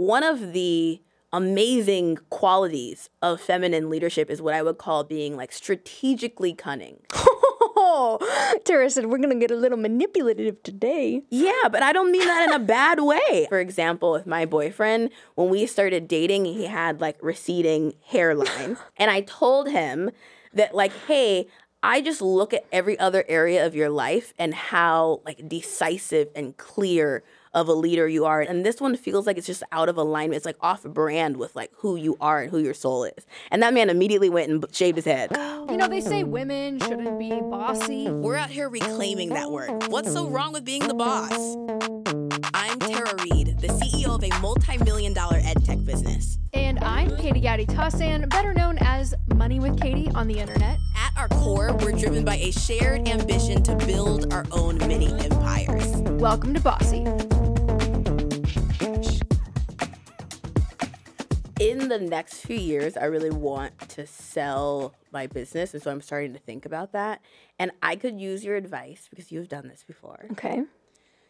one of the amazing qualities of feminine leadership is what I would call being like strategically cunning. Oh, Tara said we're gonna get a little manipulative today. Yeah, but I don't mean that in a bad way. For example, with my boyfriend, when we started dating, he had like receding hairline. and I told him that, like, hey, I just look at every other area of your life and how like decisive and clear of a leader you are. And this one feels like it's just out of alignment. It's like off brand with like who you are and who your soul is. And that man immediately went and shaved his head. You know, they say women shouldn't be bossy. We're out here reclaiming that word. What's so wrong with being the boss? I'm Tara Reid, the CEO of a multi million dollar ed tech business. And I'm Katie Gatti Tassin, better known as Money with Katie on the internet. At our core, we're driven by a shared ambition to build our own mini empires. Welcome to Bossy. In the next few years, I really want to sell my business. And so I'm starting to think about that. And I could use your advice because you've done this before. Okay.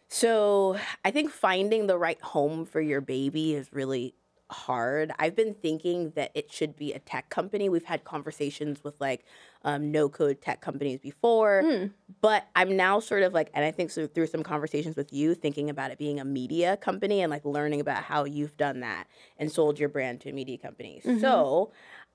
So I think finding the right home for your baby is really hard. I've been thinking that it should be a tech company. We've had conversations with like um, no code tech companies before, Mm. but I'm now sort of like, and I think so through some conversations with you, thinking about it being a media company and like learning about how you've done that and sold your brand to a media company. So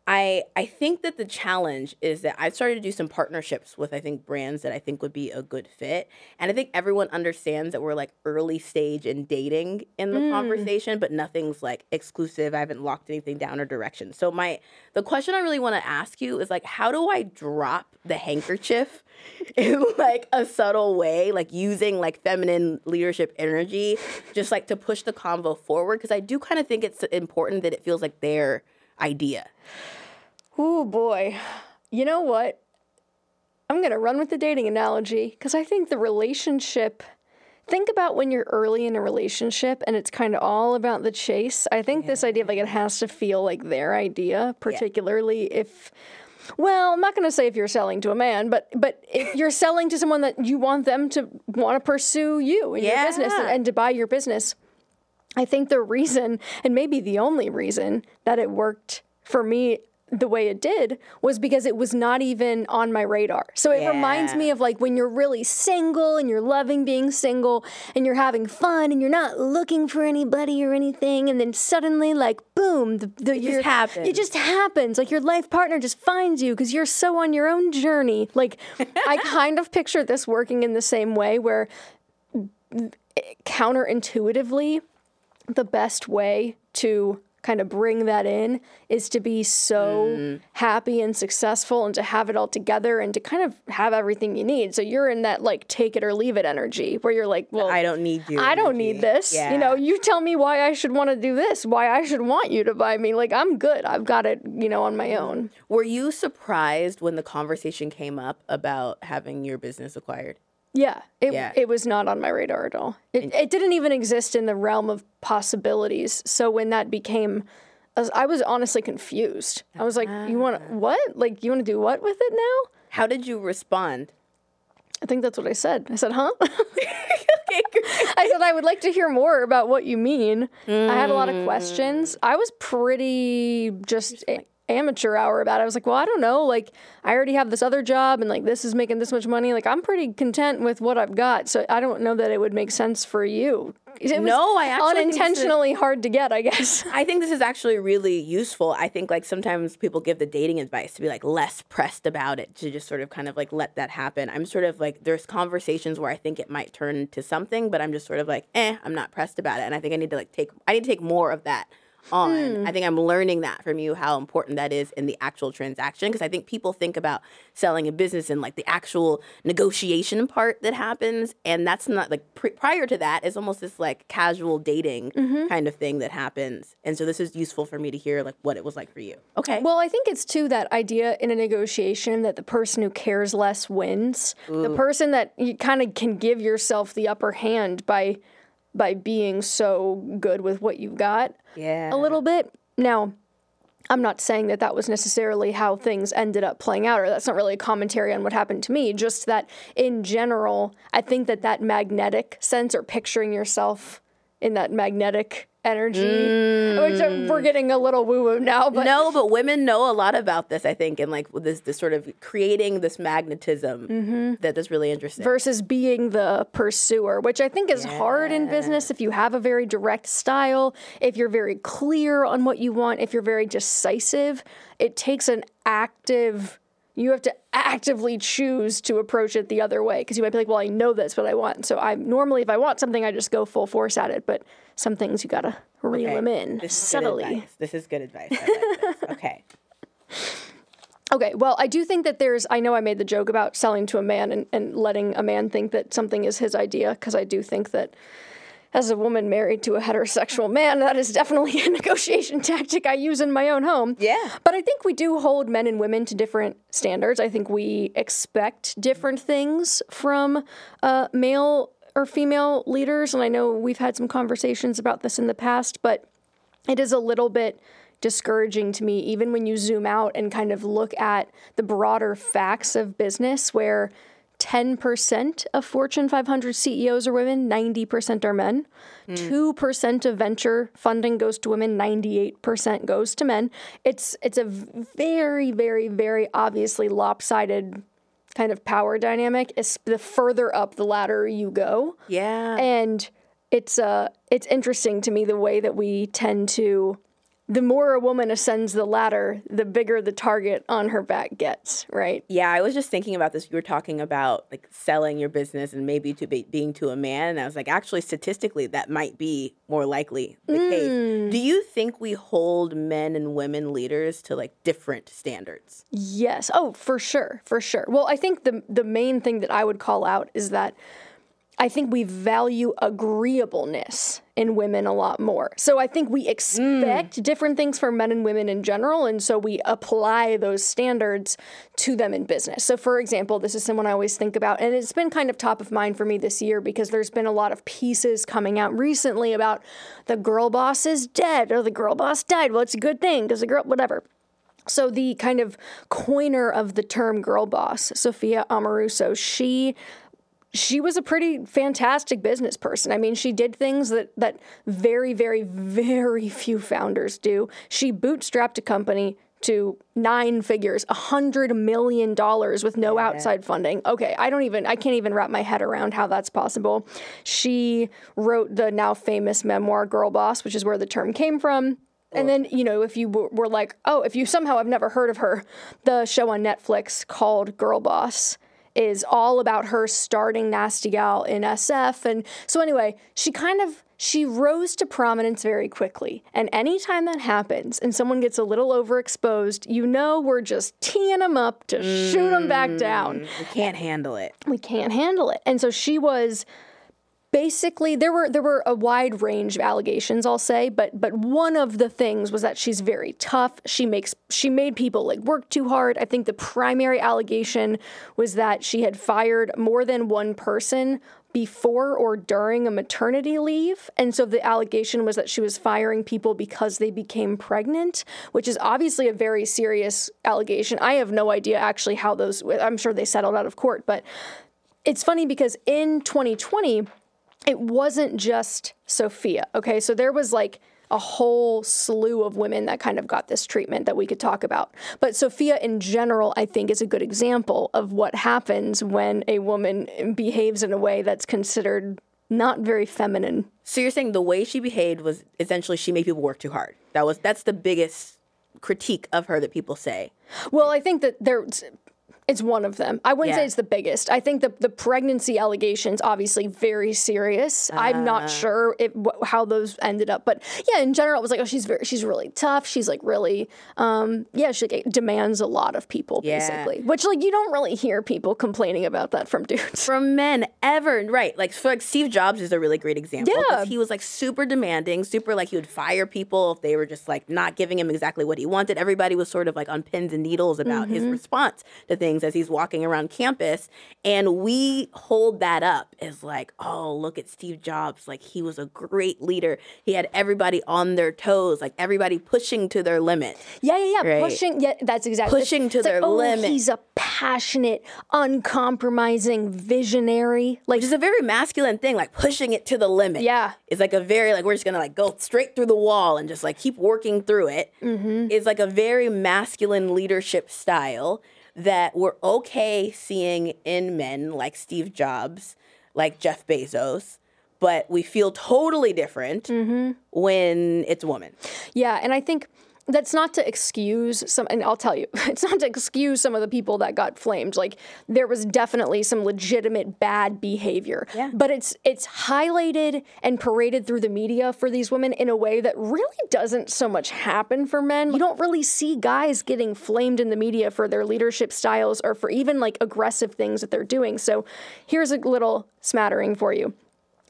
I I think that the challenge is that I've started to do some partnerships with I think brands that I think would be a good fit. And I think everyone understands that we're like early stage in dating in the mm. conversation, but nothing's like exclusive. I haven't locked anything down or direction. So my the question I really want to ask you is like how do I drop the handkerchief in like a subtle way, like using like feminine leadership energy, just like to push the convo forward? Because I do kind of think it's important that it feels like their idea. Oh boy. You know what? I'm going to run with the dating analogy because I think the relationship. Think about when you're early in a relationship and it's kind of all about the chase. I think this idea of like it has to feel like their idea, particularly if. Well, I'm not going to say if you're selling to a man, but but if you're selling to someone that you want them to want to pursue you in your business and, and to buy your business. I think the reason, and maybe the only reason, that it worked for me the way it did was because it was not even on my radar. So it reminds me of like when you're really single and you're loving being single and you're having fun and you're not looking for anybody or anything, and then suddenly, like, boom, the, the just your- happens. It just happens. Like your life partner just finds you because you're so on your own journey. Like, I kind of picture this working in the same way where mm, eh, counterintuitively, the best way to kind of bring that in is to be so mm. happy and successful and to have it all together and to kind of have everything you need. So you're in that like take it or leave it energy where you're like, well, I don't need you. I don't need this. Yeah. You know, you tell me why I should want to do this, why I should want you to buy me. Like I'm good. I've got it, you know, on my own. Were you surprised when the conversation came up about having your business acquired? Yeah, it Yeah. it was not on my radar at all. It it didn't even exist in the realm of possibilities. So when that became, I was- I was honestly confused. I was like, "You want to ah. what? Like you want to do what with it now?" How did you respond? I think that's what I said. I said, "Huh?" I said I would like to hear more about what you mean. I had a lot of questions. Mm. I was pretty just amateur hour about it. I was like, well, I don't know. Like, I already have this other job, and like this is making this much money. Like, I'm pretty content with what I've got. So I don't know that it would make sense for you. It No, I actually is- unintentionally hard to get. I guess. I think this is actually really useful. I think like sometimes people give the dating advice to be like less pressed about it, to just sort of kind of like let that happen. I'm sort of like there's conversations where I think it might turn to something, but I'm just sort of like, eh, I'm not pressed about it. And I think I need to like take I need to take more of that on. Hmm. I think I'm learning that from you how important that is in the actual transaction because I think people think about selling a business and like the actual negotiation part that happens and that's not like pre- prior to that it's almost this like casual dating mm-hmm. kind of thing that happens. And so this is useful for me to hear like what it was like for you. Okay. Well, I think it's too that idea in a negotiation that the person who cares less wins. The person that you kind of can give yourself the upper hand by by being so good with what you've got yeah. a little bit. Now, I'm not saying that that was necessarily how things ended up playing out, or that's not really a commentary on what happened to me. Just that in general, I think that that magnetic sense, or picturing yourself in that magnetic energy, which uh, we're getting a little woo woo now, but no, but women know a lot about this, I think, and like this this sort of creating this magnetism Mm-hmm. that is really interesting. versus being the pursuer, which I think is hard in business if you have a very direct style, if you're very clear on what you want, if you're very decisive. It takes an active you have to actively choose to approach it the other way because you might be like, well, I know that's what I want. So I normally, if I want something, I just go full force at it. But some things you gotta reel Okay, them in this subtly. This is good advice. Like. Okay. Okay, well, I do think that there's, I know I made the joke about selling to a man and, and letting a man think that something is his idea, because I do think that as a woman married to a heterosexual man, that is definitely a negotiation tactic I use in my own home. Yeah. But I think we do hold men and women to different standards. I think we expect different things from uh, male or female leaders. And I know we've had some conversations about this in the past, but it is a little bit discouraging to me, even when you zoom out and kind of look at the broader facts of business, where 10% of Fortune 500 CEOs are women, 90% are men. 2% of venture funding goes to women, 98% goes to men. It's it's a very very very obviously lopsided kind of power dynamic. It's the further up the ladder you go Yeah. and it's uh it's interesting to me the way that we tend to the more a woman ascends the ladder the bigger the target on her back gets right Yeah, I was just thinking about this. You were talking about like selling your business and maybe to be being to a man, and I was like, actually, statistically, that might be more likely the Mm. case. Do you think we hold men and women leaders to like different standards? yes oh for sure for sure well i think the the main thing that i would call out is that I think we value agreeableness in women a lot more. So I think we expect mm. different things for men and women in general, and so we apply those standards to them in business. So, for example, this is someone I always think about, and it's been kind of top of mind for me this year because there's been a lot of pieces coming out recently about the girl boss is dead or the girl boss died. Well, it's a good thing because the girl, whatever. So the kind of coiner of the term girl boss, Sophia Amoruso, she she was a pretty fantastic business person. I mean, she did things that that very, very, very few founders do. She bootstrapped a company to nine figures, a hundred million dollars with no outside funding. Okay, I don't even, I can't even wrap my head around how that's possible. She wrote the now famous memoir Girl Boss, which is where the term came from. And then, you know, if you were were like, oh, if you somehow have never heard of her, the show on Netflix called Girl Boss is all about her starting Nasty Gal in SF. And so, anyway, she kind of. She rose to prominence very quickly. And anytime that happens and someone gets a little overexposed, you know we're just teeing them up to shoot them back down mm, We can't handle it. we can't handle it. And so she was basically there were there were a wide range of allegations I'll say, but but one of the things was that she's very tough. She makes she made people like work too hard. I think the primary allegation was that she had fired more than one person before or during a maternity leave. And so the allegation was that she was firing people because they became pregnant, which is obviously a very serious allegation. I have no idea actually how those I'm sure they settled out of court, but it's funny because in 2020, it wasn't just Sophia. Okay, so there was like a whole slew of women that kind of got this treatment that we could talk about. But Sophia, in general, I think is a good example of what happens when a woman behaves in a way that's considered not very feminine. So you're saying the way she behaved was essentially she made people work too hard. That was that's the biggest critique of her that people say. Well, I think that there's. It's one of them. I wouldn't say it's the biggest. I think the the pregnancy allegations obviously very serious. I'm Uh. not sure if, wh- how those ended up, but yeah, in general, it was like, oh, she's very, she's really tough. She's like really, um, yeah, she like, demands a lot of people Yeah. basically. Which like you don't really hear people complaining about that from dudes. From men ever, right? Like so like Steve Jobs is a really great example. Yeah. He was like super demanding, super like he would fire people if they were just like not giving him exactly what he wanted. Everybody was sort of like on pins and needles about his Mm-hmm. response to things. Things as he's walking around campus. And we hold that up as like, oh, look at Steve Jobs. Like he was a great leader. He had everybody on their toes, like everybody pushing to their limit. Yeah, yeah, yeah. Right. Pushing. Yeah, that's exactly Pushing to their like, oh, limit. He's a passionate, uncompromising visionary. Like is a very masculine thing, like pushing it to the limit. Yeah. It's like a very, like, we're just gonna like go straight through the wall and just like keep working through it. Mm-hmm. It's like a very masculine leadership style that we're okay seeing in men like Steve Jobs, like Jeff Bezos, but we feel totally different Mm-hmm. when it's a woman. Yeah, and I think that's not to excuse some and I'll tell you, it's not to excuse some of the people that got flamed. Like there was definitely some legitimate bad behavior. Yeah. But it's it's highlighted and paraded through the media for these women in a way that really doesn't so much happen for men. You don't really see guys getting flamed in the media for their leadership styles or for even like aggressive things that they're doing. So here's a little smattering for you.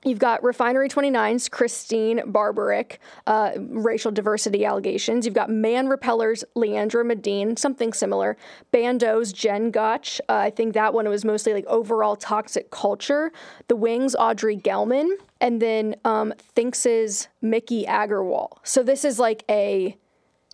You've got Refinery 29's Christene Barberich, uh, racial diversity allegations. You've got Man Repeller's, Leandra Medine, something similar. Bando's Jen Gotch. Uh, I think that one was mostly like overall toxic culture. The Wing's, Audrey Gelman. And then um, Thinx' Miki Agrawal. So this is like a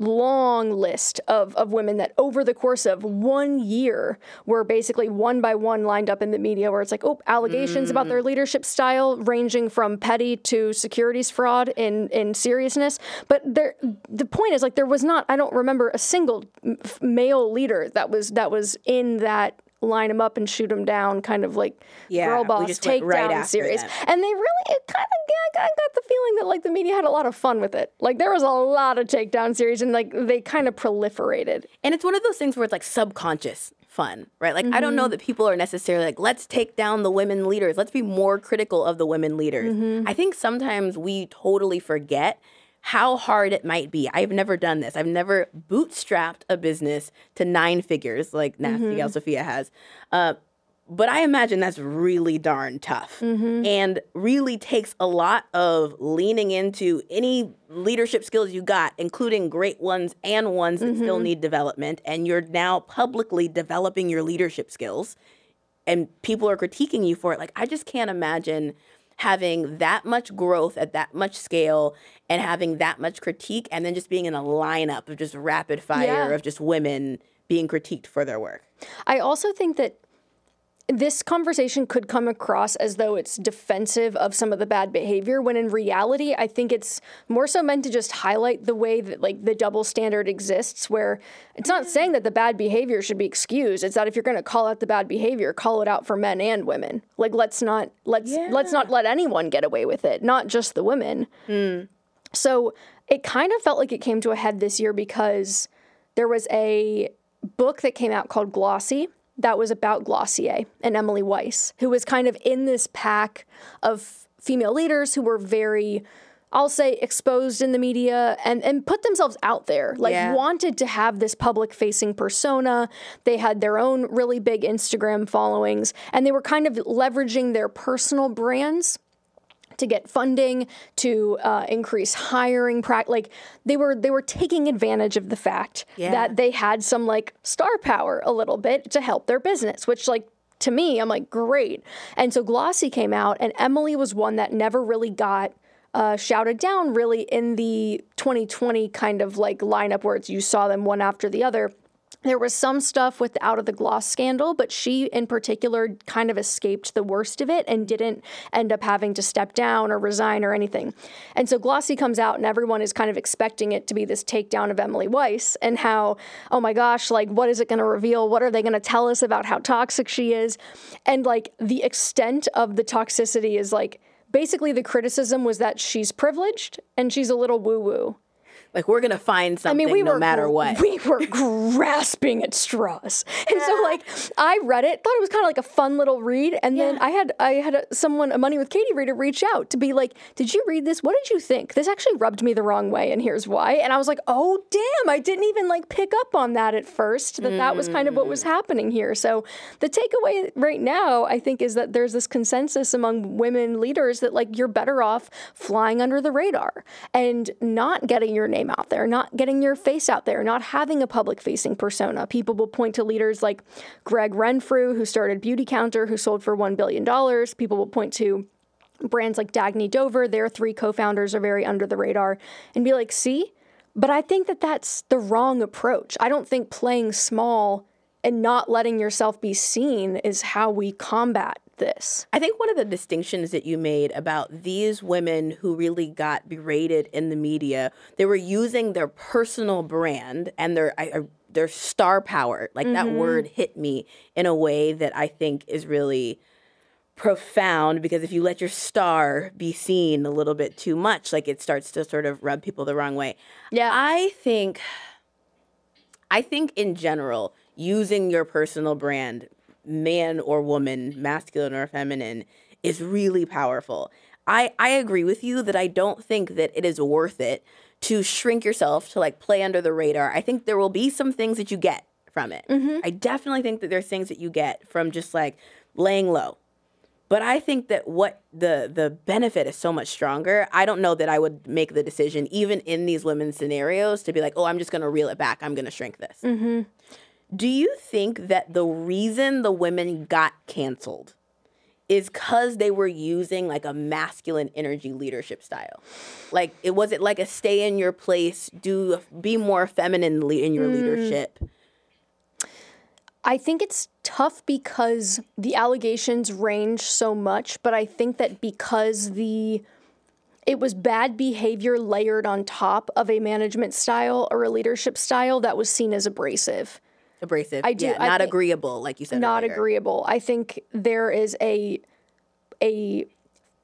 long list of, of women that over the course of one year were basically one by one lined up in the media where it's like oh allegations about their mm. leadership style ranging from petty to securities fraud in in seriousness. But there the point is like there was not i don't remember a single male leader that was that was in that line them up and shoot them down kind of like Yeah, girl boss went right series them. and they really it kind of yeah, I got the feeling that like the media had a lot of fun with it. Like there was a lot of takedown series and like they kind of proliferated. And it's one of those things where it's like subconscious fun, right? Like I don't know mm-hmm. that people are necessarily like, let's take down the women leaders. Let's be more critical of the women leaders. Mm-hmm. I think sometimes we totally forget how hard it might be. I've never done this. I've never bootstrapped a business to nine figures like Nasty mm-hmm. Gal Sophia has. Uh, but I imagine that's really darn tough mm-hmm. and really takes a lot of leaning into any leadership skills you got, including great ones and ones that still mm-hmm. need development. And you're now publicly developing your leadership skills, and people are critiquing you for it. Like, I just can't imagine having that much growth at that much scale and having that much critique, and then just being in a lineup of just rapid fire Yeah. of just women being critiqued for their work. I also think that this conversation could come across as though it's defensive of some of the bad behavior when in reality I think it's more so meant to just highlight the way that like the double standard exists where it's not saying that the bad behavior should be excused. It's that if you're going to call out the bad behavior call it out for men and women. Like let's not let's let's not let anyone get away with it not just the women. Mm. So it kind of felt like it came to a head this year because there was a book that came out called Glossy that was about Glossier and Emily Weiss, who was kind of in this pack of female leaders who were very, I'll say, exposed in the media and, and put themselves out there, like Yeah. wanted to have this public facing persona. They had their own really big Instagram followings, and they were kind of leveraging their personal brands to get funding to uh, increase hiring prac like they were they were taking advantage of the fact Yeah. that they had some like star power a little bit to help their business which like to me i'm like great and so glossy came out and emily was one that never really got uh, shouted down really in the 2020 kind of like lineup where it's you saw them one after the other there was some stuff with the out of the gloss scandal, but she in particular kind of escaped the worst of it and didn't end up having to step down or resign or anything. And so Glossy comes out and everyone is kind of expecting it to be this takedown of Emily Weiss and how, oh my gosh, like what is it going to reveal? What are they going to tell us about how toxic she is? And like the extent of the toxicity is like basically the criticism was that she's privileged and she's a little woo woo. Like we're gonna find something I mean, we no were matter what. We were grasping at straws, and so like I read it, thought it was kind of like a fun little read, and then I had I had a, someone a Money with Katie reader reach out to be like, "Did you read this? What did you think? This actually rubbed me the wrong way, and here's why." And I was like, "Oh damn! I didn't even like pick up on that at first. That that was kind of what Mm. was happening here." So the takeaway right now, I think, is that there's this consensus among women leaders that like you're better off flying under the radar and not getting your name name out there, not getting your face out there, not having a public facing persona. People will point to leaders like Gregg Renfrew, who started Beautycounter, who sold for $1 billion. People will point to brands like Dagne Dover, their three co founders are very under the radar, and be like, see? But I think that that's the wrong approach. I don't think playing small and not letting yourself be seen is how we combat this. I think one of the distinctions that you made about these women who really got berated in the media, they were using their personal brand and their I, their star power. Like mm-hmm. that word hit me in a way that I think is really profound because if you let your star be seen a little bit too much, like it starts to sort of rub people the wrong way. Yeah. I think I think in general, using your personal brand, man or woman, masculine or feminine, is really powerful. I, I agree with you that I don't think that it is worth it to shrink yourself to like play under the radar. I think there will be some things that you get from it. Mm-hmm. I definitely think that there's things that you get from just like laying low but I think that what the the benefit is so much stronger. I don't know that I would make the decision, even in these women scenarios, to be like, oh, I'm just going to reel it back. I'm going to shrink this. Mm-hmm. Do you think that the reason the women got canceled is because they were using like a masculine energy leadership style? Like, it was it like a stay in your place, do be more feminine in your mm. leadership? I think it's tough because the allegations range so much, but I think that because the it was bad behavior layered on top of a management style or a leadership style that was seen as abrasive. Abrasive. I do. Yeah, I not agreeable, like you said. Not earlier. agreeable. I think there is a a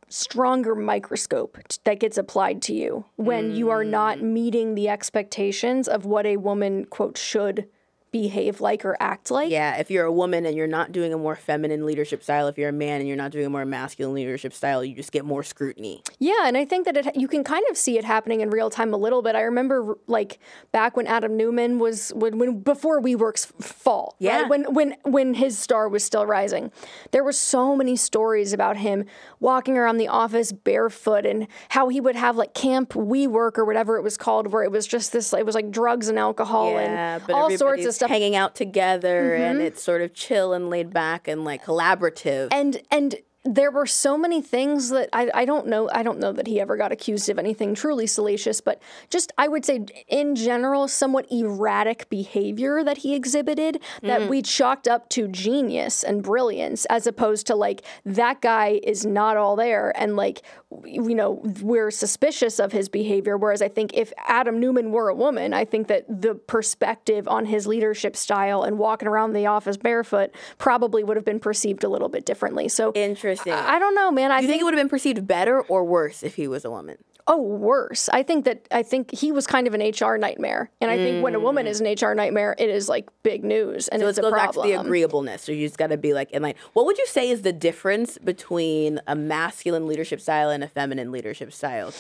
stronger microscope that gets applied to you when mm. you are not mm. meeting the expectations of what a woman quote should behave like or act like. Yeah, if you're a woman and you're not doing a more feminine leadership style, if you're a man and you're not doing a more masculine leadership style, you just get more scrutiny. Yeah, and I think that it, you can kind of see it happening in real time a little bit. I remember like back when Adam Neumann was when, when before WeWork's fall, yeah, right? when when when his star was still rising. There were so many stories about him walking around the office barefoot and how he would have like camp WeWork or whatever it was called, where it was just this. It was like drugs and alcohol yeah, and all sorts of stuff. Hanging out together mm-hmm. and it's sort of chill and laid back and like collaborative. And and there were so many things that I, I don't know I don't know that he ever got accused of anything truly salacious, but just I would say in general somewhat erratic behavior that he exhibited that mm. we chalked up to genius and brilliance as opposed to like that guy is not all there and like you know we're suspicious of his behavior whereas I think if Adam Neumann were a woman, I think that the perspective on his leadership style and walking around the office barefoot probably would have been perceived a little bit differently. So interesting. I, I don't know, man. I Do you think, think it would have been perceived better or worse if he was a woman? Oh, worse. I think that I think he was kind of an HR nightmare, and I mm. think when a woman is an HR nightmare, it is like big news, and so it's it goes back to the agreeableness. So you just got to be like, in like, what would you say is the difference between a masculine leadership style and a feminine leadership style?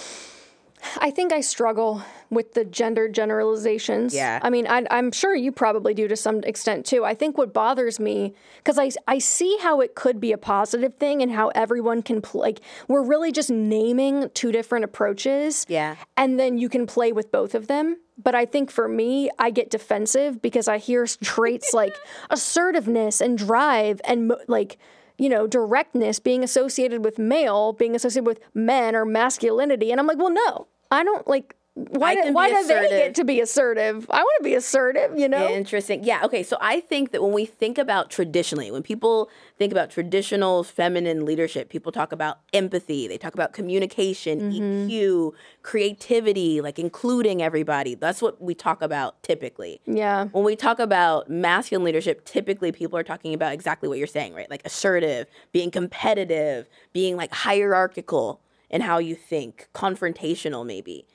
I think I struggle with the gender generalizations. Yeah. I mean, I, am sure you probably do to some extent too. I think what bothers me, because I, I see how it could be a positive thing and how everyone can play. Like, we're really just naming two different approaches. Yeah. And then you can play with both of them. But I think for me, I get defensive because I hear traits like assertiveness and drive and like you know, directness being associated with male, being associated with men or masculinity. And I'm like, well, no, I don't like why, do, why do they get to be assertive? I want to be assertive, you know? Interesting. Yeah. Okay. So I think that when we think about traditionally, when people think about traditional feminine leadership, people talk about empathy, they talk about communication, mm-hmm. EQ, creativity, like including everybody. That's what we talk about typically. Yeah. When we talk about masculine leadership, typically people are talking about exactly what you're saying, right? Like assertive, being competitive, being like hierarchical in how you think, confrontational maybe.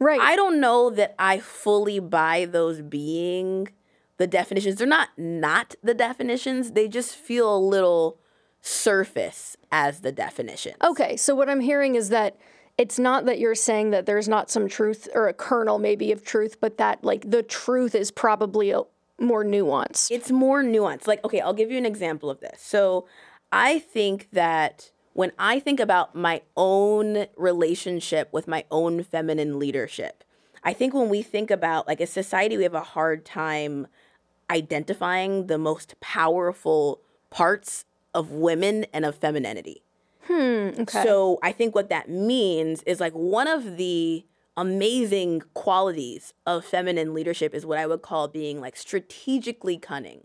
Right. I don't know that I fully buy those being the definitions. They're not not the definitions. They just feel a little surface as the definition. Okay, so what I'm hearing is that it's not that you're saying that there's not some truth or a kernel maybe of truth, but that like the truth is probably a, more nuanced. It's more nuanced. Like, okay, I'll give you an example of this. So I think that when I think about my own relationship with my own feminine leadership, I think when we think about like a society, we have a hard time identifying the most powerful parts of women and of femininity. Hmm. Okay. So I think what that means is like one of the amazing qualities of feminine leadership is what I would call being like strategically cunning.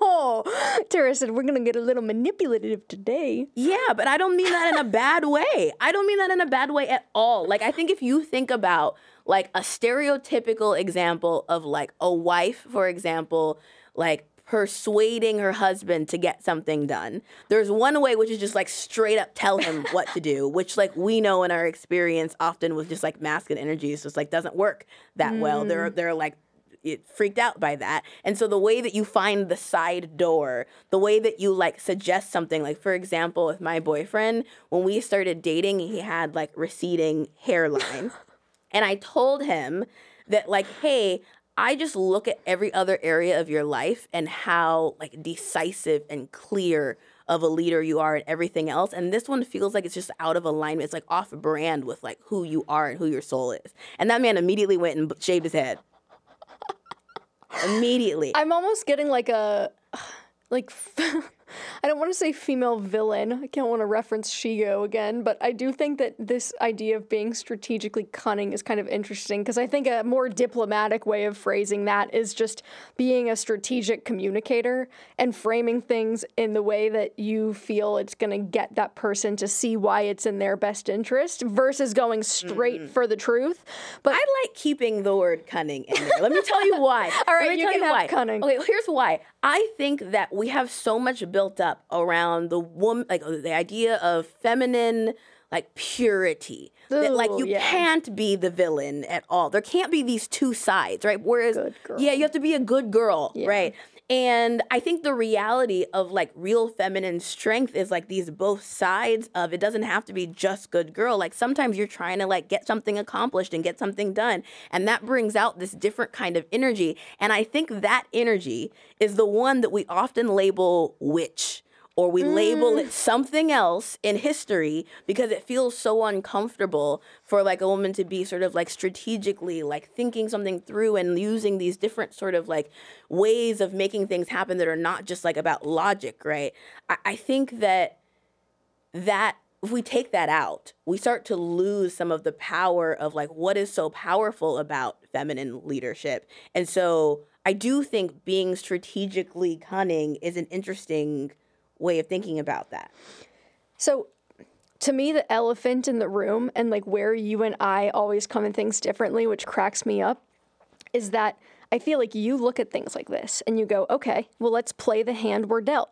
Oh, Tara said we're gonna get a little manipulative today. Yeah, but I don't mean that in a bad way. I don't mean that in a bad way at all. Like I think if you think about like a stereotypical example of like a wife, for example, like persuading her husband to get something done. There's one way which is just like straight up tell him what to do, which like we know in our experience often with just like masculine energies just like doesn't work that well. They're mm. they're like it freaked out by that. And so the way that you find the side door, the way that you like suggest something, like for example, with my boyfriend, when we started dating, he had like receding hairline. and I told him that like, hey, I just look at every other area of your life and how like decisive and clear of a leader you are and everything else. And this one feels like it's just out of alignment. It's like off brand with like who you are and who your soul is. And that man immediately went and shaved his head immediately. I'm almost getting like a like I don't want to say female villain. I can't want to reference Shigo again, but I do think that this idea of being strategically cunning is kind of interesting because I think a more diplomatic way of phrasing that is just being a strategic communicator and framing things in the way that you feel it's going to get that person to see why it's in their best interest versus going straight mm-hmm. for the truth. But I like keeping the word cunning in there. Let me tell you why. All right, Let me you tell can you have why. cunning. Okay, here's why. I think that we have so much built up around the woman, like the idea of feminine, like purity. that like you yeah. can't be the villain at all. There can't be these two sides, right? Whereas, yeah, you have to be a good girl, right? And I think the reality of like real feminine strength is like these both sides of it doesn't have to be just good girl. Like sometimes you're trying to like get something accomplished and get something done. And that brings out this different kind of energy. And I think that energy is the one that we often label witch or we label it mm. something else in history because it feels so uncomfortable for like a woman to be sort of like strategically like thinking something through and using these different sort of like ways of making things happen that are not just like about logic right i, I think that that if we take that out, we start to lose some of the power of like what is so powerful about feminine leadership. And so I do think being strategically cunning is an interesting way of thinking about that. So, to me, the elephant in the room and like where you and I always come at things differently, which cracks me up, is that I feel like you look at things like this and you go, okay, well, let's play the hand we're dealt.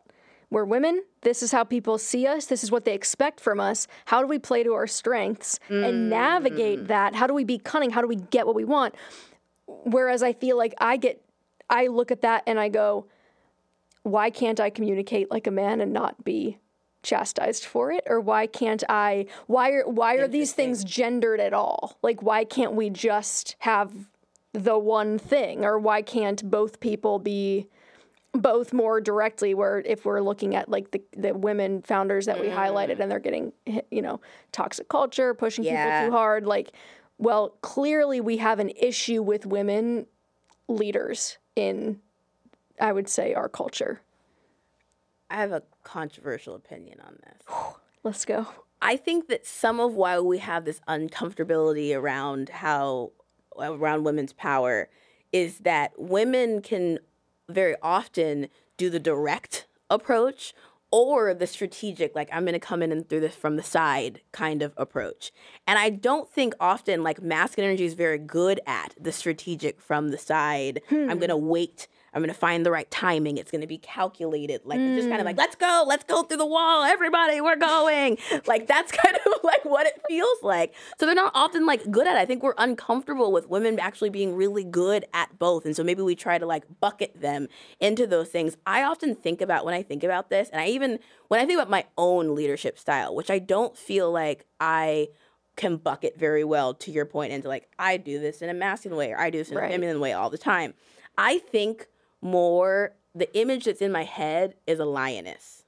We're women. This is how people see us. This is what they expect from us. How do we play to our strengths and mm. navigate that? How do we be cunning? How do we get what we want? Whereas I feel like I get, I look at that and I go, why can't I communicate like a man and not be chastised for it? Or why can't i why are why are these things gendered at all? Like why can't we just have the one thing? Or why can't both people be both more directly where if we're looking at like the, the women founders that we mm. highlighted and they're getting you know toxic culture pushing Yeah. people too hard like well clearly we have an issue with women leaders in i would say our culture. I have a controversial opinion on this. let's go. I think that some of why we have this uncomfortability around how around women's power is that women can very often do the direct approach or the strategic like i'm going to come in and through this from the side kind of approach. And i don't think often like masculine energy is very good at the strategic from the side. Hmm. I'm going to wait i'm going to find the right timing. It's going to be calculated like it's just kind of like mm. let's go let's go through the wall everybody we're going. Like that's kind of like what it feels like. So they're not often like good at it. I think we're uncomfortable with women actually being really good at both and so maybe we try to like bucket them into those things. I often think about when i think about this and i even when i think about my own leadership style which i don't feel like i can bucket very well to your point into like i do this in a masculine way or i do this in Right. a feminine way all the time. I think more the image that's in my head is a lioness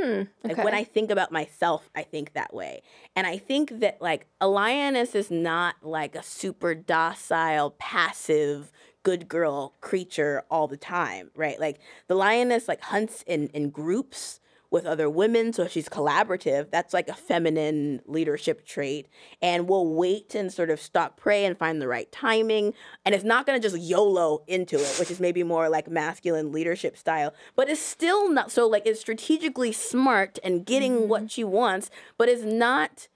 hmm, Like okay. when I think about myself, I think that way. And I think that like a lioness is not like a super docile, passive, good girl creature all the time, right? Like the lioness like hunts in, in groups with other women, so she's collaborative. That's like a feminine leadership trait. And will wait and sort of stalk prey and find the right timing. And it's not gonna just YOLO into it, which is maybe more like masculine leadership style, but it's still not so like it's strategically smart and getting what mm-hmm. she wants, but it's not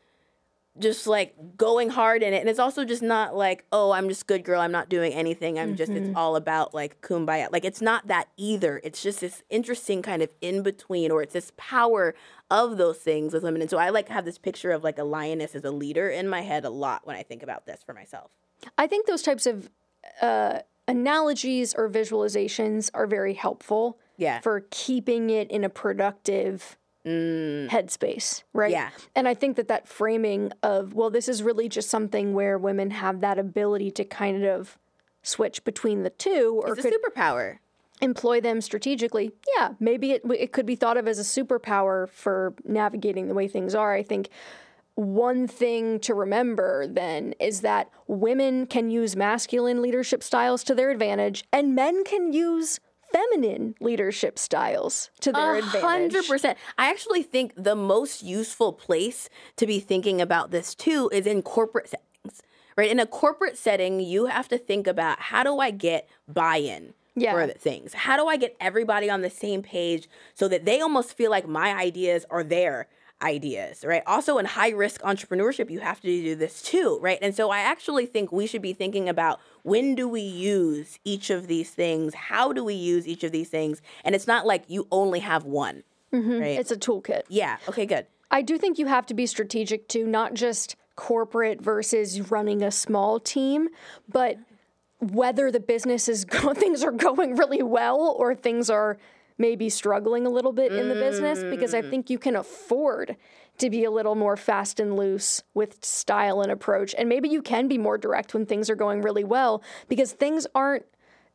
just like going hard in it. And it's also just not like, oh, I'm just good girl. I'm not doing anything. I'm just, it's all about like kumbaya. Like it's not that either. It's just this interesting kind of in between, or it's this power of those things with women. And so I like have this picture of like a lioness as a leader in my head a lot when I think about this for myself. I think those types of uh, analogies or visualizations are very helpful Yeah. for keeping it in a productive headspace, right? Mm. Yeah. And I think that that framing of, well, this is really just something where women have that ability to kind of switch between the two or It's a superpower. employ them strategically. Yeah, maybe it, it could be thought of as a superpower for navigating the way things are. I think one thing to remember then is that women can use masculine leadership styles to their advantage and men can use feminine leadership styles to their A advantage. hundred percent. I actually think the most useful place to be thinking about this too is in corporate settings. Right? In a corporate setting, you have to think about how do I get buy-in Yeah. for things? How do I get everybody on the same page so that they almost feel like my ideas are their ideas, right? Also in high risk entrepreneurship, you have to do this too, right? And so I actually think we should be thinking about when do we use each of these things? How do we use each of these things? And it's not like you only have one, mm-hmm. right? It's a toolkit. yeah. Okay, good. I do think you have to be strategic too, not just corporate versus running a small team, but whether the business is go- things are going really well or things are maybe struggling a little bit in the business because I mm. think you can afford to be a little more fast and loose with style and approach. And maybe you can be more direct when things are going really well because things aren't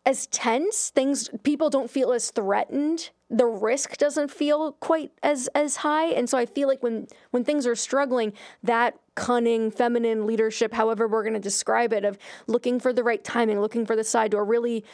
as tense. Things people don't feel as threatened. The risk doesn't feel quite as as high. And so i feel like when when things are struggling that cunning feminine leadership however we're going to describe it of looking for the right timing looking for the side door really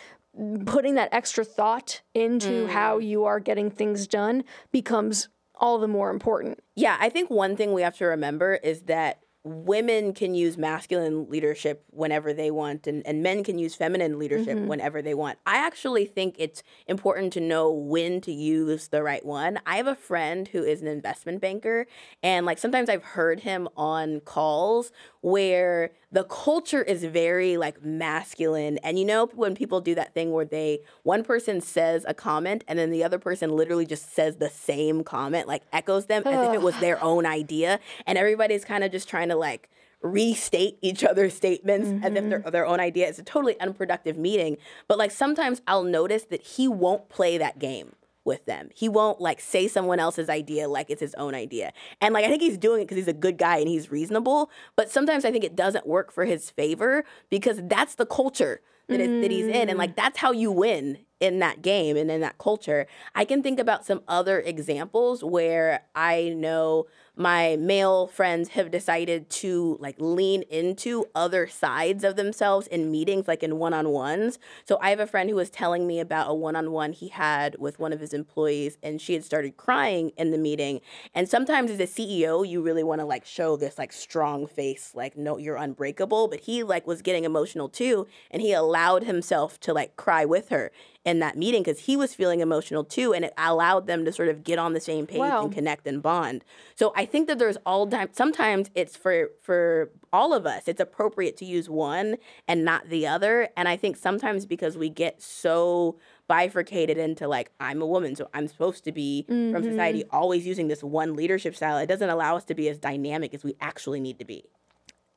putting that extra thought into mm. how you are getting things done becomes all the more important. Yeah, I think one thing we have to remember is that women can use masculine leadership whenever they want and, and men can use feminine leadership mm-hmm. whenever they want. I actually think it's important to know when to use the right one. I have a friend who is an investment banker and like sometimes I've heard him on calls where the culture is very like masculine and you know when people do that thing where they one person says a comment and then the other person literally just says the same comment like echoes them as if it was their own idea and everybody's kind of just trying to like restate each other's statements as if they're mm-hmm. their own idea it's a totally unproductive meeting but like sometimes I'll notice that he won't play that game with them. He won't like say someone else's idea like it's his own idea. And like I think he's doing it because he's a good guy and he's reasonable. But sometimes I think it doesn't work for his favor because that's the culture that, is, that he's in. And mm. like that's how you win in that game and in that culture. I can think about some other examples where I know my male friends have decided to like lean into other sides of themselves in meetings like in one-on-ones. So i have a friend who was telling me about a one-on-one he had with one of his employees and she had started crying in the meeting. And sometimes as a ceo you really want to like show this like strong face like no you're unbreakable. But he like was getting emotional too and he allowed himself to like cry with her in that meeting because he was feeling emotional too and it allowed them to sort of get on the same page Wow. and connect and bond so i think that there's all time sometimes it's for for all of us it's appropriate to use one and not the other and i think sometimes because we get so bifurcated into like i'm a woman so i'm supposed to be from mm-hmm. society always using this one leadership style it doesn't allow us to be as dynamic as we actually need to be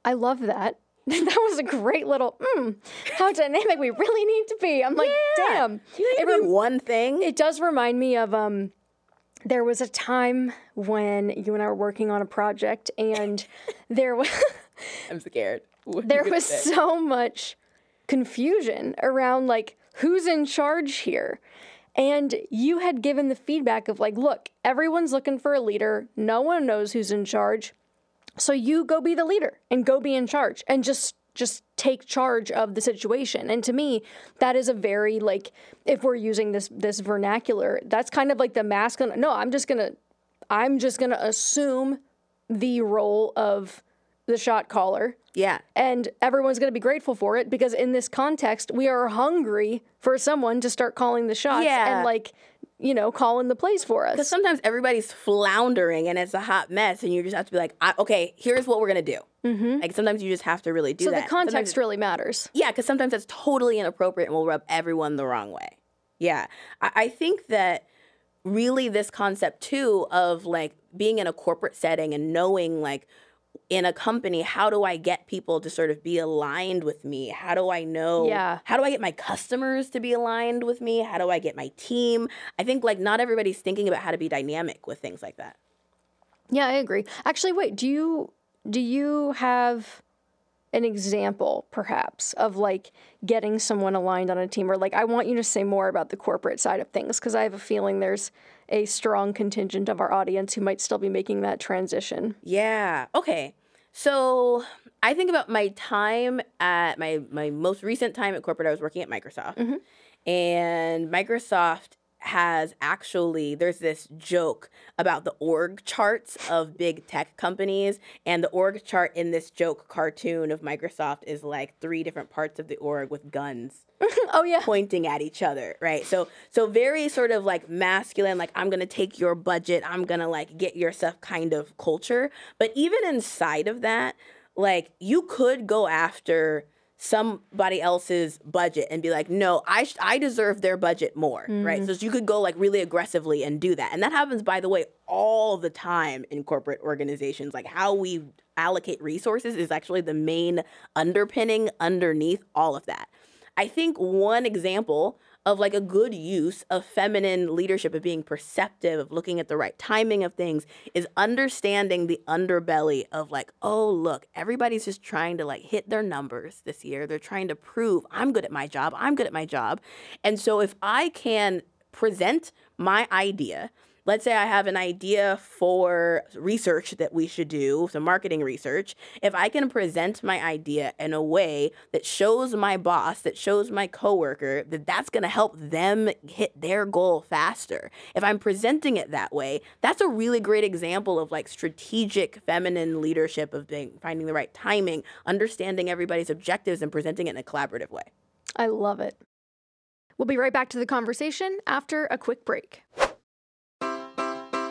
I love that. that was a great little, mm, how dynamic we really need to be. I'm like, damn. you It rem- one thing It does remind me of um there was a time when you and I were working on a project and there was i'm scared What there was say? so much confusion around like who's in charge here. And you had given the feedback of like, look, everyone's looking for a leader. No one knows who's in charge. So you go be the leader and go be in charge and just just take charge of the situation. And to me, that is a very like if we're using this this vernacular, that's kind of like the masculine. No, I'm just going to I'm just to assume the role of the shot caller Yeah. and everyone's going to be grateful for it because in this context we are hungry for someone to start calling the shots Yeah. and like you know calling the plays for us Because sometimes everybody's floundering and it's a hot mess, and you just have to be like, I, okay, here's what we're gonna do. Mm-hmm. Like sometimes you just have to really do so that. So the context it's- really matters Yeah, because sometimes that's totally inappropriate and will rub everyone the wrong way. Yeah. I, I think that really this concept too of like being in a corporate setting and knowing like in a company, how do I get people to sort of be aligned with me? How do I know? Yeah. How do I get my customers to be aligned with me? How do I get my team? I think like not everybody's thinking about how to be dynamic with things like that. yeah i agree actually wait do you do you have an example perhaps of like getting someone aligned on a team or like i want you to say more about the corporate side of things because i have a feeling there's a strong contingent of our audience who might still be making that transition Yeah. Okay. So I think about my time at my my most recent time at corporate. I was working at Microsoft, mm-hmm. and Microsoft has actually there's this joke about the org charts of big tech companies and the org chart in this joke cartoon of Microsoft is like three different parts of the org with guns oh yeah pointing at each other, right? So so very sort of like masculine, like I'm gonna take your budget, I'm gonna like get your stuff kind of culture. But even inside of that, like you could go after somebody else's budget and be like, no, I sh- I deserve their budget more, right? Mm-hmm. So you could go like really aggressively and do that, and that happens by the way all the time in corporate organizations. Like how we allocate resources is actually the main underpinning underneath all of that. I think one example of like a good use of feminine leadership of being perceptive of looking at the right timing of things is understanding the underbelly of like oh look everybody's just trying to like hit their numbers this year. They're trying to prove i'm good at my job. I'm good at my job. And so if i can present my idea let's say I have an idea for research that we should do, some marketing research. If I can present my idea in a way that shows my boss, that shows my coworker that that's going to help them hit their goal faster. If I'm presenting it that way, that's a really great example of like strategic feminine leadership of being finding the right timing, understanding everybody's objectives and presenting it in a collaborative way. i love it We'll be right back to the conversation after a quick break.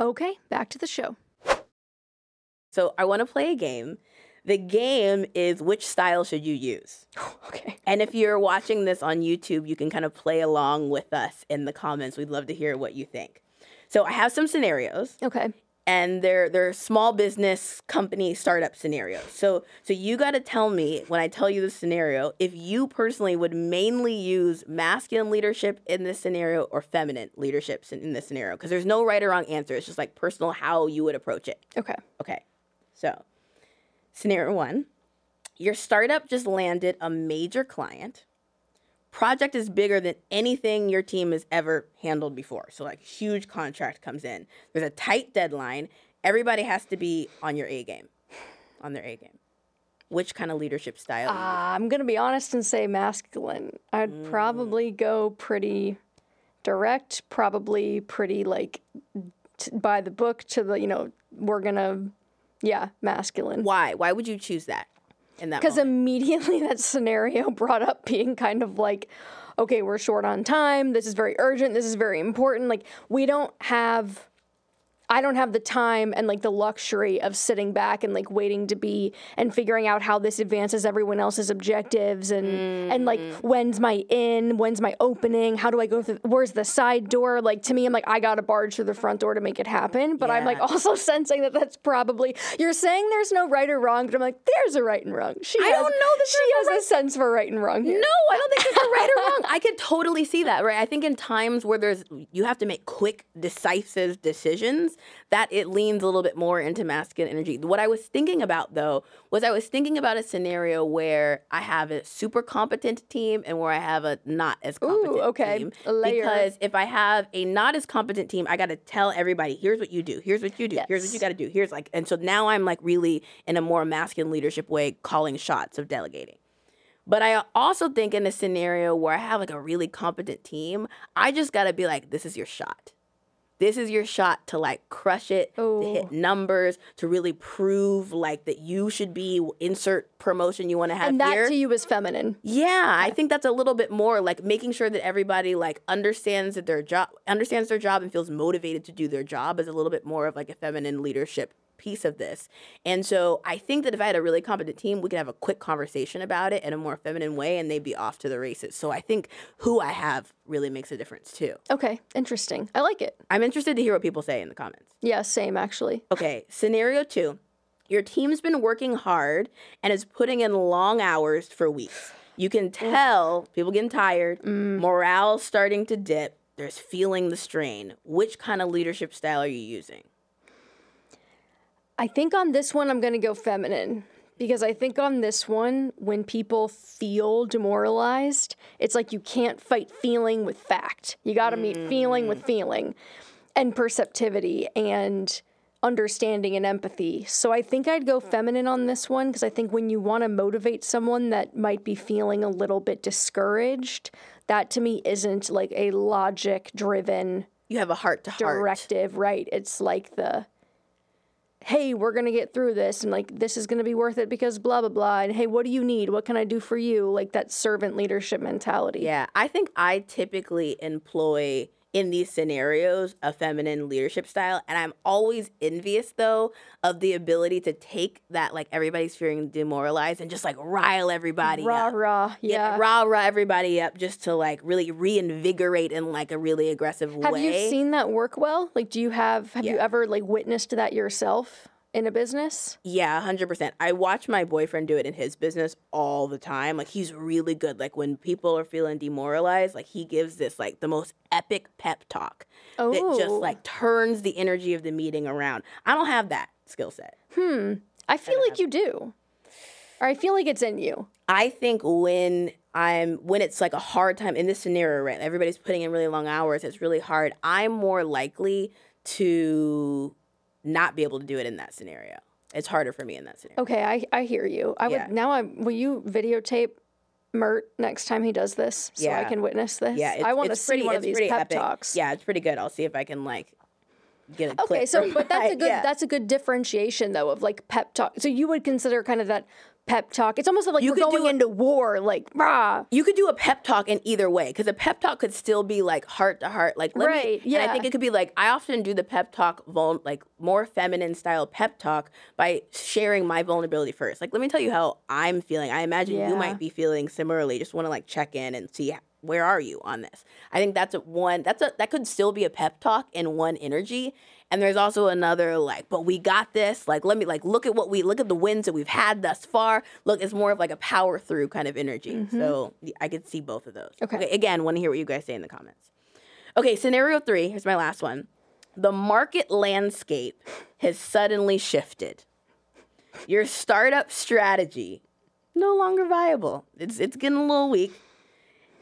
Okay, back to the show. So I want to play a game. The game is which style should you use? okay And if you're watching this on YouTube, you can kind of play along with us in the comments. We'd love to hear what you think. So I have some scenarios, okay and they're they're small business company startup scenarios. So so you got to tell me when I tell you the scenario if you personally would mainly use masculine leadership in this scenario or feminine leadership in this scenario because there's no right or wrong answer. It's just like personal how you would approach it. okay Okay. So, scenario one your startup just landed a major client. Project is bigger than anything your team has ever handled before. So, like, huge contract comes in. There's a tight deadline. Everybody has to be on your A game, on their A game. Which kind of leadership style? you? I'm gonna be honest and say masculine. I'd Mm. probably go pretty direct, probably pretty like t- by the book to the you know we're gonna yeah masculine. Why? Why would you choose that in that Because immediately that scenario brought up being kind of like, okay, we're short on time. This is very urgent. This is very important. Like we don't have I don't have the time and like the luxury of sitting back and like waiting to be and figuring out how this advances everyone else's objectives and and like mm. when's my in, when's my opening, how do I go through where's the side door? Like to me I'm like I got to barge through the front door to make it happen, but I'm like also sensing that that's probably you're saying there's no right or wrong, but I'm like there's a right and wrong. She I has, don't know that she there's a has a sense for right and wrong here. No, I don't think there's a right or wrong. I could totally see that, right? I think in times where there's you have to make quick, decisive decisions, that it leans a little bit more into masculine energy. What I was thinking about though was I was thinking about a scenario where I have a super competent team and where I have a not as competent okay. team. Because if I have a not as competent team, I got to tell everybody, here's what you do, here's what you do, here's what you got to do, here's like, and so now I'm like really in a more masculine leadership way, calling shots of delegating. But I also think in a scenario where I have like a really competent team, I just got to be like, this is your shot. This is your shot to like crush it, to hit oh. numbers, to really prove like that you should be insert promotion you want to have And that here. to you is feminine. Yeah, I think that's a little bit more like making sure that everybody like understands that their job understands their job and feels motivated to do their job is a little bit more of like a feminine leadership piece of this. And so I think that if I had a really competent team, we could have a quick conversation about it in a more feminine way and they'd be off to the races. So I think who I have really makes a difference too. Okay, interesting. I like it. I'm interested to hear what people say in the comments. Yeah, same actually. Okay, scenario two. Your team's been working hard and is putting in long hours for weeks. You can tell people getting tired, mm. morale starting to dip, there's feeling the strain. Which kind of leadership style are you using? I think on this one, I'm going to go feminine because I think on this one, when people feel demoralized, it's like you can't fight feeling with fact. You got to meet feeling with feeling and perceptivity and understanding and empathy. So I think I'd go feminine on this one because I think when you want to motivate someone that might be feeling a little bit discouraged, that to me isn't like a logic driven You have a heart to heart. directive, right? It's like the hey, we're going to get through this and like this is going to be worth it because blah blah blah and hey, what do you need? What can I do for you? Like that servant leadership mentality. Yeah, I think I typically employ in these scenarios a feminine leadership style and I'm always envious though of the ability to take that like everybody's feeling demoralized and just like rile everybody Rah up. rah. Yeah. rah rah everybody up just to like really reinvigorate in like a really aggressive have way. Have you seen that work well? Like do you have have you ever like witnessed that yourself in a business? Yeah, hundred percent. I watch my boyfriend do it in his business all the time. Like he's really good. Like when people are feeling demoralized, like he gives this like the most epic pep talk that just Oh. like turns the energy of the meeting around. I don't have that skill set. Hmm. I feel like you do. Or I feel like it's in you. I think when I'm when it's like a hard time in this scenario, right? Everybody's putting in really long hours. It's really hard. I'm more likely to not be able to do it in that scenario. It's harder for me in that scenario. Okay, I, I hear you. I Yeah. would now I will you videotape Mert next time he does this so I can witness this? Yeah, it's, I want to see pretty, one of these pep epic. talks. Yeah, it's pretty good. I'll see if I can like get a Okay, so but that's a good yeah. that's a good differentiation though of like pep talk. So you would consider kind of that pep talk. It's almost like You we're going a- into war, like rah. you could do a pep talk in either way because a pep talk could still be like heart to heart. Like let Right, me, and i think it could be like i often do the pep talk vul- like more feminine style pep talk by sharing my vulnerability first. Like let me tell you how i'm feeling. I imagine you might be feeling similarly. Just want to like check in and see where are you on this? I think that's a one that's a that could still be a pep talk in one energy and there's also another like but we got this. Like let me like look at what we look at the wins that we've had thus far. Look it's more of like a power through kind of energy. Mm-hmm. So I could see both of those. Okay. again want to hear what you guys say in the comments. Okay scenario three here's my last one. The market landscape has suddenly shifted. Your startup strategy no longer viable. It's it's getting a little weak.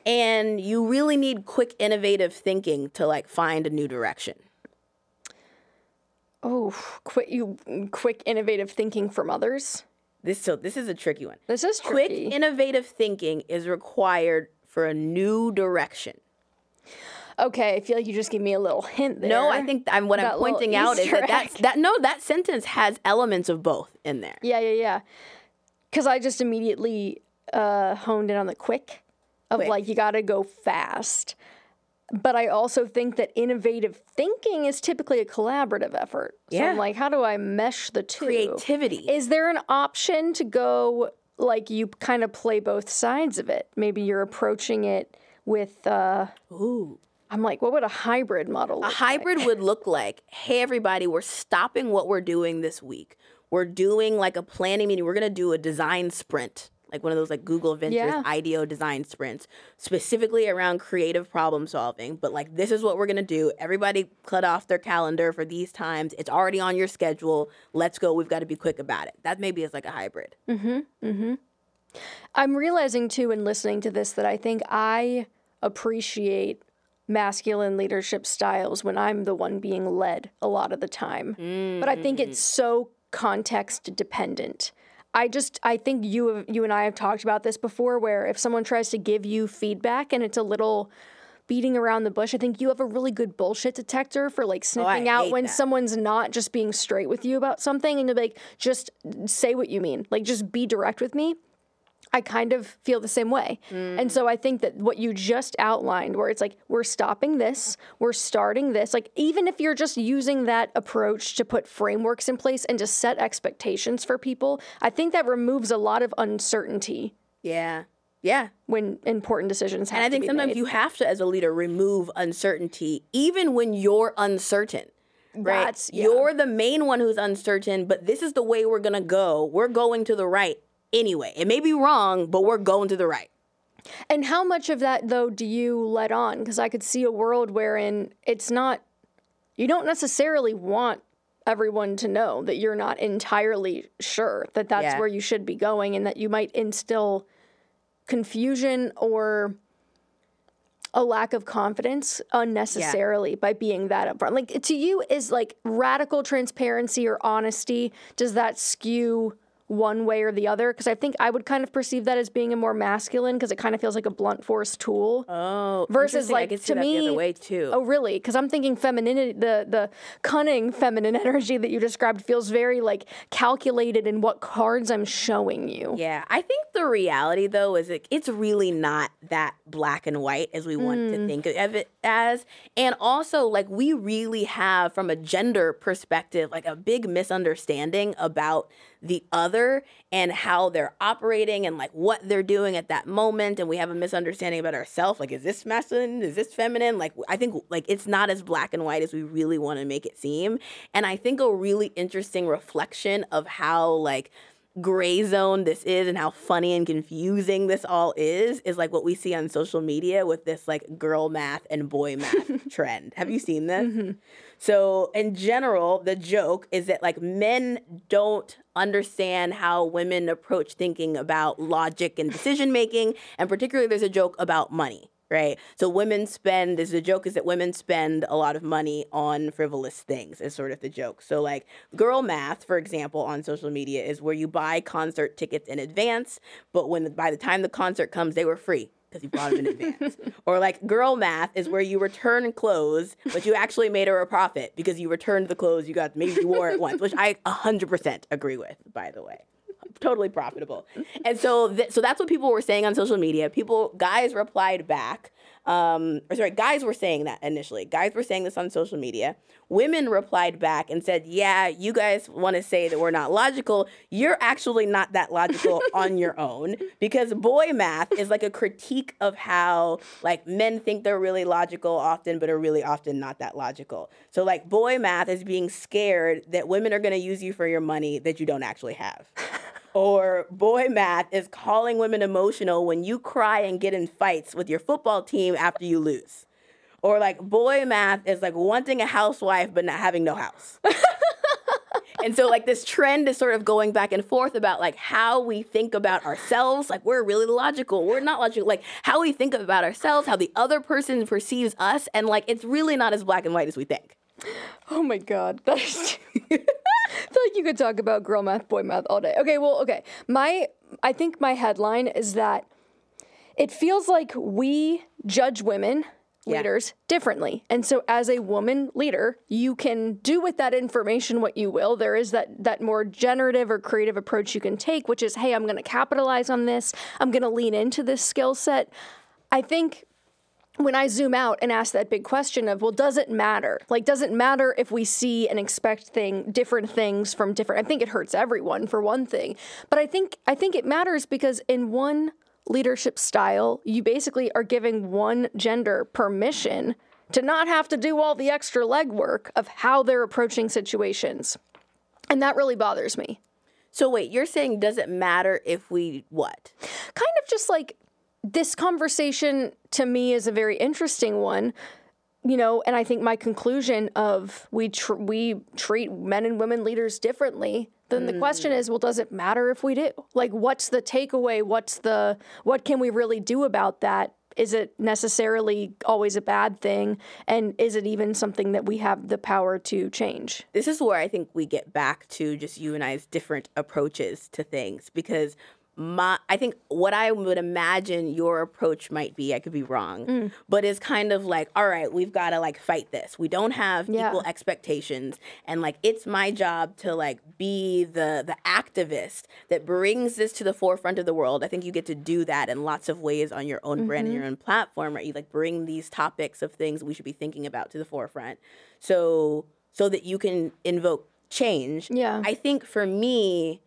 And you really need quick innovative thinking to like find a new direction Oh, quick you quick innovative thinking from others. this so this is a tricky one This is tricky. quick innovative thinking is required for a new direction okay, I feel like you just gave me a little hint there. no i think i'm what i'm pointing out is Easter that that no that sentence has elements of both in there Yeah, yeah, yeah. Because I just immediately uh, honed in on the quick of Quick. like you got to go fast. But I also think that innovative thinking is typically a collaborative effort. So Yeah. I'm like, how do I mesh the two? Creativity. Is there an option to go like you kind of play both sides of it? Maybe you're approaching it with uh Ooh. I'm like, what would a hybrid model A look like? hybrid would look like, hey, everybody, we're stopping what we're doing this week. We're doing like a planning meeting. We're going to do a design sprint, like one of those like Google Ventures Yeah. IDEO design sprints, specifically around creative problem solving. But like, this is what we're to do. Everybody cut off their calendar for these times. It's already on your schedule. Let's go. We've got to be quick about it. That maybe is like a hybrid. Mm-hmm. Mm-hmm. I'm realizing too in listening to this that I think I appreciate masculine leadership styles when I'm the one being led a lot of the time. But I think it's so context dependent. I just I think you you and I have talked about this before where if someone tries to give you feedback and it's a little beating around the bush, I think you have a really good bullshit detector for like oh, sniffing out when that. someone's not just being straight with you about something and you're like just say what you mean. Like just be direct with me. I kind of feel the same way. And so I think that what you just outlined, where it's like, we're stopping this, we're starting this, like, even if you're just using that approach to put frameworks in place and to set expectations for people, I think that removes a lot of uncertainty Yeah. Yeah. when important decisions have And I think sometimes made. you have to, as a leader, remove uncertainty, even when you're uncertain. Right? That's- yeah. You're the main one who's uncertain, but this is the way we're going to go. We're going to the right anyway. It may be wrong, but we're going to the right. And how much of that, though, do you let on? Because I could see a world wherein it's not, you don't necessarily want everyone to know that you're not entirely sure that that's Yeah. where you should be going and that you might instill confusion or a lack of confidence unnecessarily by being that upfront. Like to you is like radical transparency or honesty, does that skew one way or the other? Because I think I would kind of perceive that as being a more masculine because it kind of feels like a blunt force tool. Oh, Versus, like, to that the other me- way too. Oh, really? Because I'm thinking femininity, the the cunning feminine energy that you described feels very like calculated in what cards I'm showing you. Yeah, I think the reality though is it, it's really not that black and white as we want to mm. think of it as. And also, like, we really have, from a gender perspective, like a big misunderstanding about the other and how they're operating and like what they're doing at that moment. And we have a misunderstanding about ourselves. Like, is this masculine? Is this feminine? Like, I think like it's not as black and white as we really want to make it seem. And I think a really interesting reflection of how like gray zone this is and how funny and confusing this all is is like what we see on social media with this like girl math and boy math trend. Have you seen this? Mm-hmm. So, in general, the joke is that like men don't understand how women approach thinking about logic and decision making, and particularly there's a joke about money. Right. So women spend, there's a joke is that women spend a lot of money on frivolous things, is sort of the joke. So, like, girl math, for example, on social media is where you buy concert tickets in advance, but when by the time the concert comes, they were free because you bought them in advance. Or, like, girl math is where you return clothes, but you actually made her a profit because you returned the clothes you got, maybe you wore it once, which I 100% agree with, by the way totally profitable. And so, th- so that's what people were saying on social media. People, guys replied back. Um, or sorry, guys were saying that initially. Guys were saying this on social media. Women replied back and said, "Yeah, you guys want to say that we're not logical. You're actually not that logical on your own because boy math is like a critique of how like men think they're really logical often, but are really often not that logical. So like boy math is being scared that women are going to use you for your money that you don't actually have." Or boy math is calling women emotional when you cry and get in fights with your football team after you lose. Or like boy math is like wanting a housewife but not having no house. and so like this trend is sort of going back and forth about like how we think about ourselves. Like we're really logical. We're not logical. Like how we think about ourselves, how the other person perceives us, and like it's really not as black and white as we think. Oh my god, that is. I feel like you could talk about girl math, boy math all day. Okay, well, okay. My, I think my headline is that it feels like we judge women Yeah. leaders differently, and so as a woman leader, you can do with that information what you will. There is that that more generative or creative approach you can take, which is, hey, I'm going to capitalize on this. I'm going to lean into this skill set. I think when I zoom out and ask that big question of, well, does it matter? Like, does it matter if we see and expect thing different things from different? I think it hurts everyone for one thing, but I think I think it matters because in one leadership style, you basically are giving one gender permission to not have to do all the extra legwork of how they're approaching situations, and that really bothers me. So wait, you're saying does it matter if we what? Kind of just like this conversation to me is a very interesting one you know and i think my conclusion of we tr- we treat men and women leaders differently then the question mm. is well does it matter if we do? Like what's the takeaway? What's the what can we really do about that? Is it necessarily always a bad thing? And is it even something that we have the power to change? This is where I think we get back to just you and I's different approaches to things because my I think what I would imagine your approach might be, I could be wrong, Mm. but it's kind of like, all right, we've got to like fight this. We don't have Yeah. equal expectations and like it's my job to like be the the activist that brings this to the forefront of the world. I think you get to do that in lots of ways on your own brand and Mm-hmm. your own platform, right? You like bring these topics of things we should be thinking about to the forefront. So so that you can invoke change. Yeah. I think for me,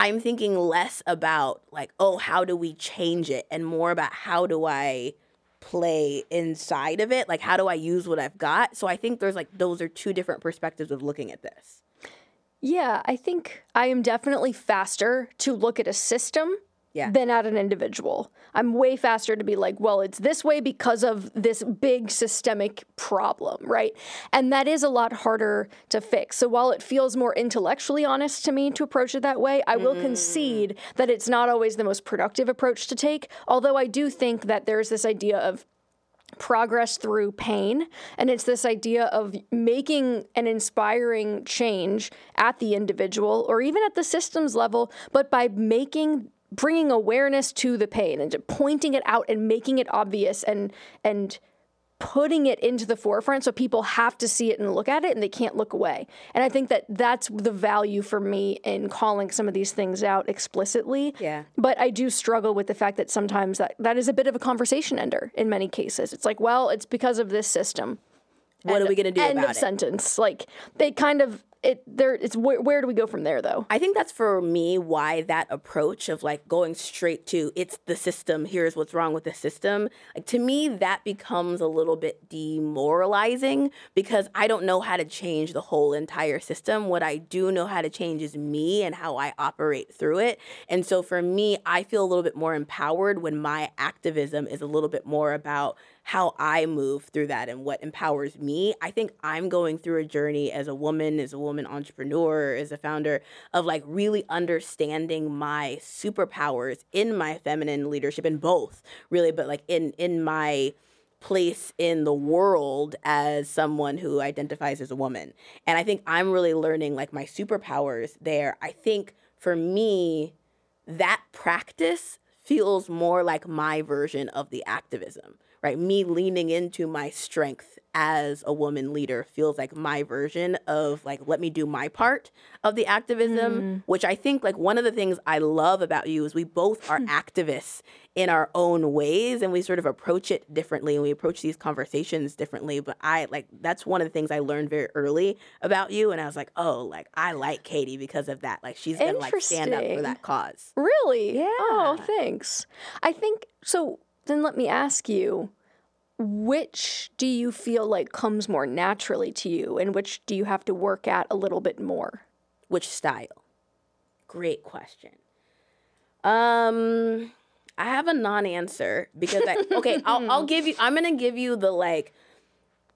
I'm thinking less about like, oh, how do we change it and more about how do I play inside of it? Like how do I use what I've got? So I think there's like those are two different perspectives of looking at this. Yeah, I think I am definitely faster to look at a system Yeah. than at an individual. I'm way faster to be like, well, it's this way because of this big systemic problem, right? And that is a lot harder to fix. So while it feels more intellectually honest to me to approach it that way, I will mm. concede that it's not always the most productive approach to take. Although I do think that there's this idea of progress through pain. And it's this idea of making an inspiring change at the individual or even at the systems level, but by making bringing awareness to the pain and pointing it out and making it obvious and and putting it into the forefront so people have to see it and look at it and they can't look away. And I think that that's the value for me in calling some of these things out explicitly. Yeah. But I do struggle with the fact that sometimes that, that is a bit of a conversation ender in many cases. It's like, well, it's because of this system. What End- are we going to do End about of it? sentence. Like they kind of it there it's where, where do we go from there though? I think that's for me why that approach of like going straight to it's the system, here's what's wrong with the system. Like to me, that becomes a little bit demoralizing because I don't know how to change the whole entire system. What I do know how to change is me and how I operate through it. And so for me, I feel a little bit more empowered when my activism is a little bit more about how I move through that and what empowers me. I think I'm going through a journey as a woman, as a woman entrepreneur, as a founder of like really understanding my superpowers in my feminine leadership in both, really, but like in in my place in the world as someone who identifies as a woman. And I think I'm really learning like my superpowers there. I think for me, that practice feels more like my version of the activism, right? Me leaning into my strength as a woman leader feels like my version of like, let me do my part of the activism, mm-hmm. which I think like one of the things I love about you is we both are activists in our own ways and we sort of approach it differently and we approach these conversations differently. But I like, that's one of the things I learned very early about you. And I was like, oh, like I like Katie because of that. Like she's gonna like stand up for that cause. Really? Oh, yeah Oh, thanks. I think so. Then let me ask you which do you feel like comes more naturally to you and which do you have to work at a little bit more? Which style? Great question. Um, I have a non-answer because I okay. I'll I'll give you. I'm gonna give you the like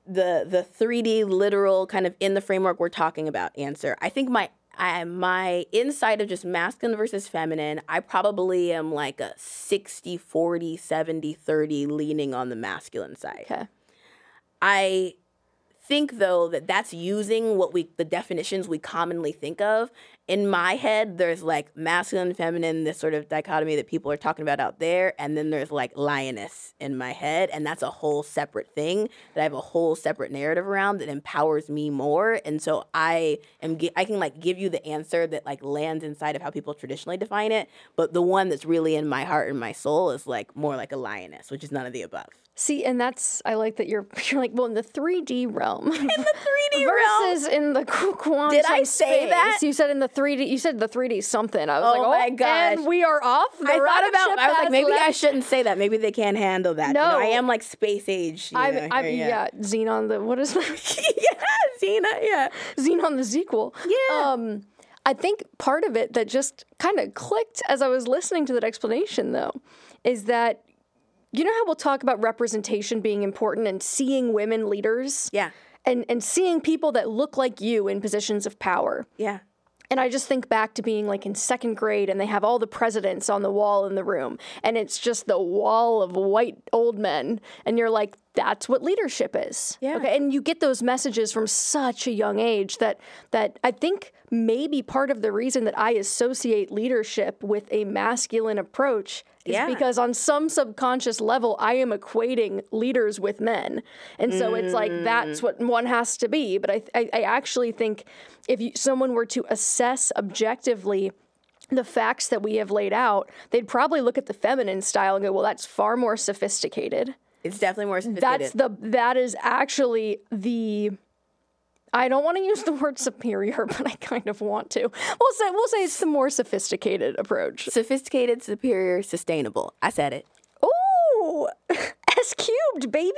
the the 3D literal kind of in the framework we're talking about answer. I think my I, my inside of just masculine versus feminine, I probably am like a 60 40 70 30 leaning on the masculine side. Okay. I think though that that's using what we the definitions we commonly think of in my head, there's like masculine, feminine, this sort of dichotomy that people are talking about out there, and then there's like lioness in my head, and that's a whole separate thing that I have a whole separate narrative around that empowers me more, and so I am I can like give you the answer that like lands inside of how people traditionally define it, but the one that's really in my heart and my soul is like more like a lioness, which is none of the above. See, and that's I like that you're you're like well in the 3D realm. In the 3D realm. versus in the qu- quantum Did I say space. that? You said in the 3D. You said the 3D something. I was Oh like, oh my god, and we are off. The I thought about. I was like, maybe I shouldn't say that. Maybe they can't handle that. You know, No. I am like space age. I've, know, I've, here, yeah. Zenon the what is that? yeah, Zena. Yeah. Zenon the sequel. Yeah. Um, I think part of it that just kind of clicked as I was listening to that explanation, though, is that you know how we'll talk about representation being important and seeing women leaders? Yeah. And, and seeing people that look like you in positions of power. Yeah. And I just think back to being like in second grade and they have all the presidents on the wall in the room and it's just the wall of white old men. And you're like, that's what leadership is. Yeah. Okay. And you get those messages from such a young age that that I think maybe part of the reason that I associate leadership with a masculine approach is Yeah. because on some subconscious level I am equating leaders with men. And so it's like that's what one has to be. But I I, I actually think if you, someone were to assess objectively the facts that we have laid out, they'd probably look at the feminine style and go, "Well, that's far more sophisticated." It's definitely more sophisticated. That's the that is actually the I don't want to use the word superior, but I kind of want to. We'll say we'll say it's the more sophisticated approach. sophisticated, superior, sustainable. I said it. Ooh, S cubed, baby.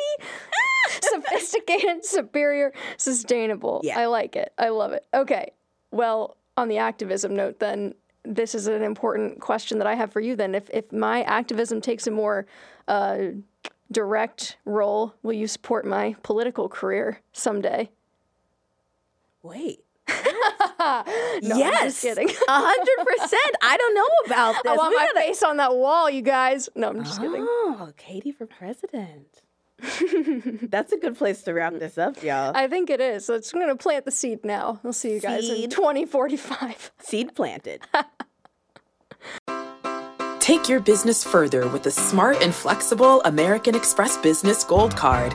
Sophisticated, superior, sustainable. Yeah. I like it. I love it. Okay. Well, on the activism note, then this is an important question that I have for you. Then, if if my activism takes a more uh, direct role, will you support my political career someday? Wait. No, yes. I'm just kidding. A hundred percent. I don't know about this. I want We my gotta- face on that wall, you guys. No, I'm just kidding. Oh, Katie for president. That's a good place to wrap this up, y'all. I think it is. So it's I'm gonna plant the seed now. We'll see you guys in 2045. Seed planted. Take your business further with the smart and flexible American Express Business Gold Card.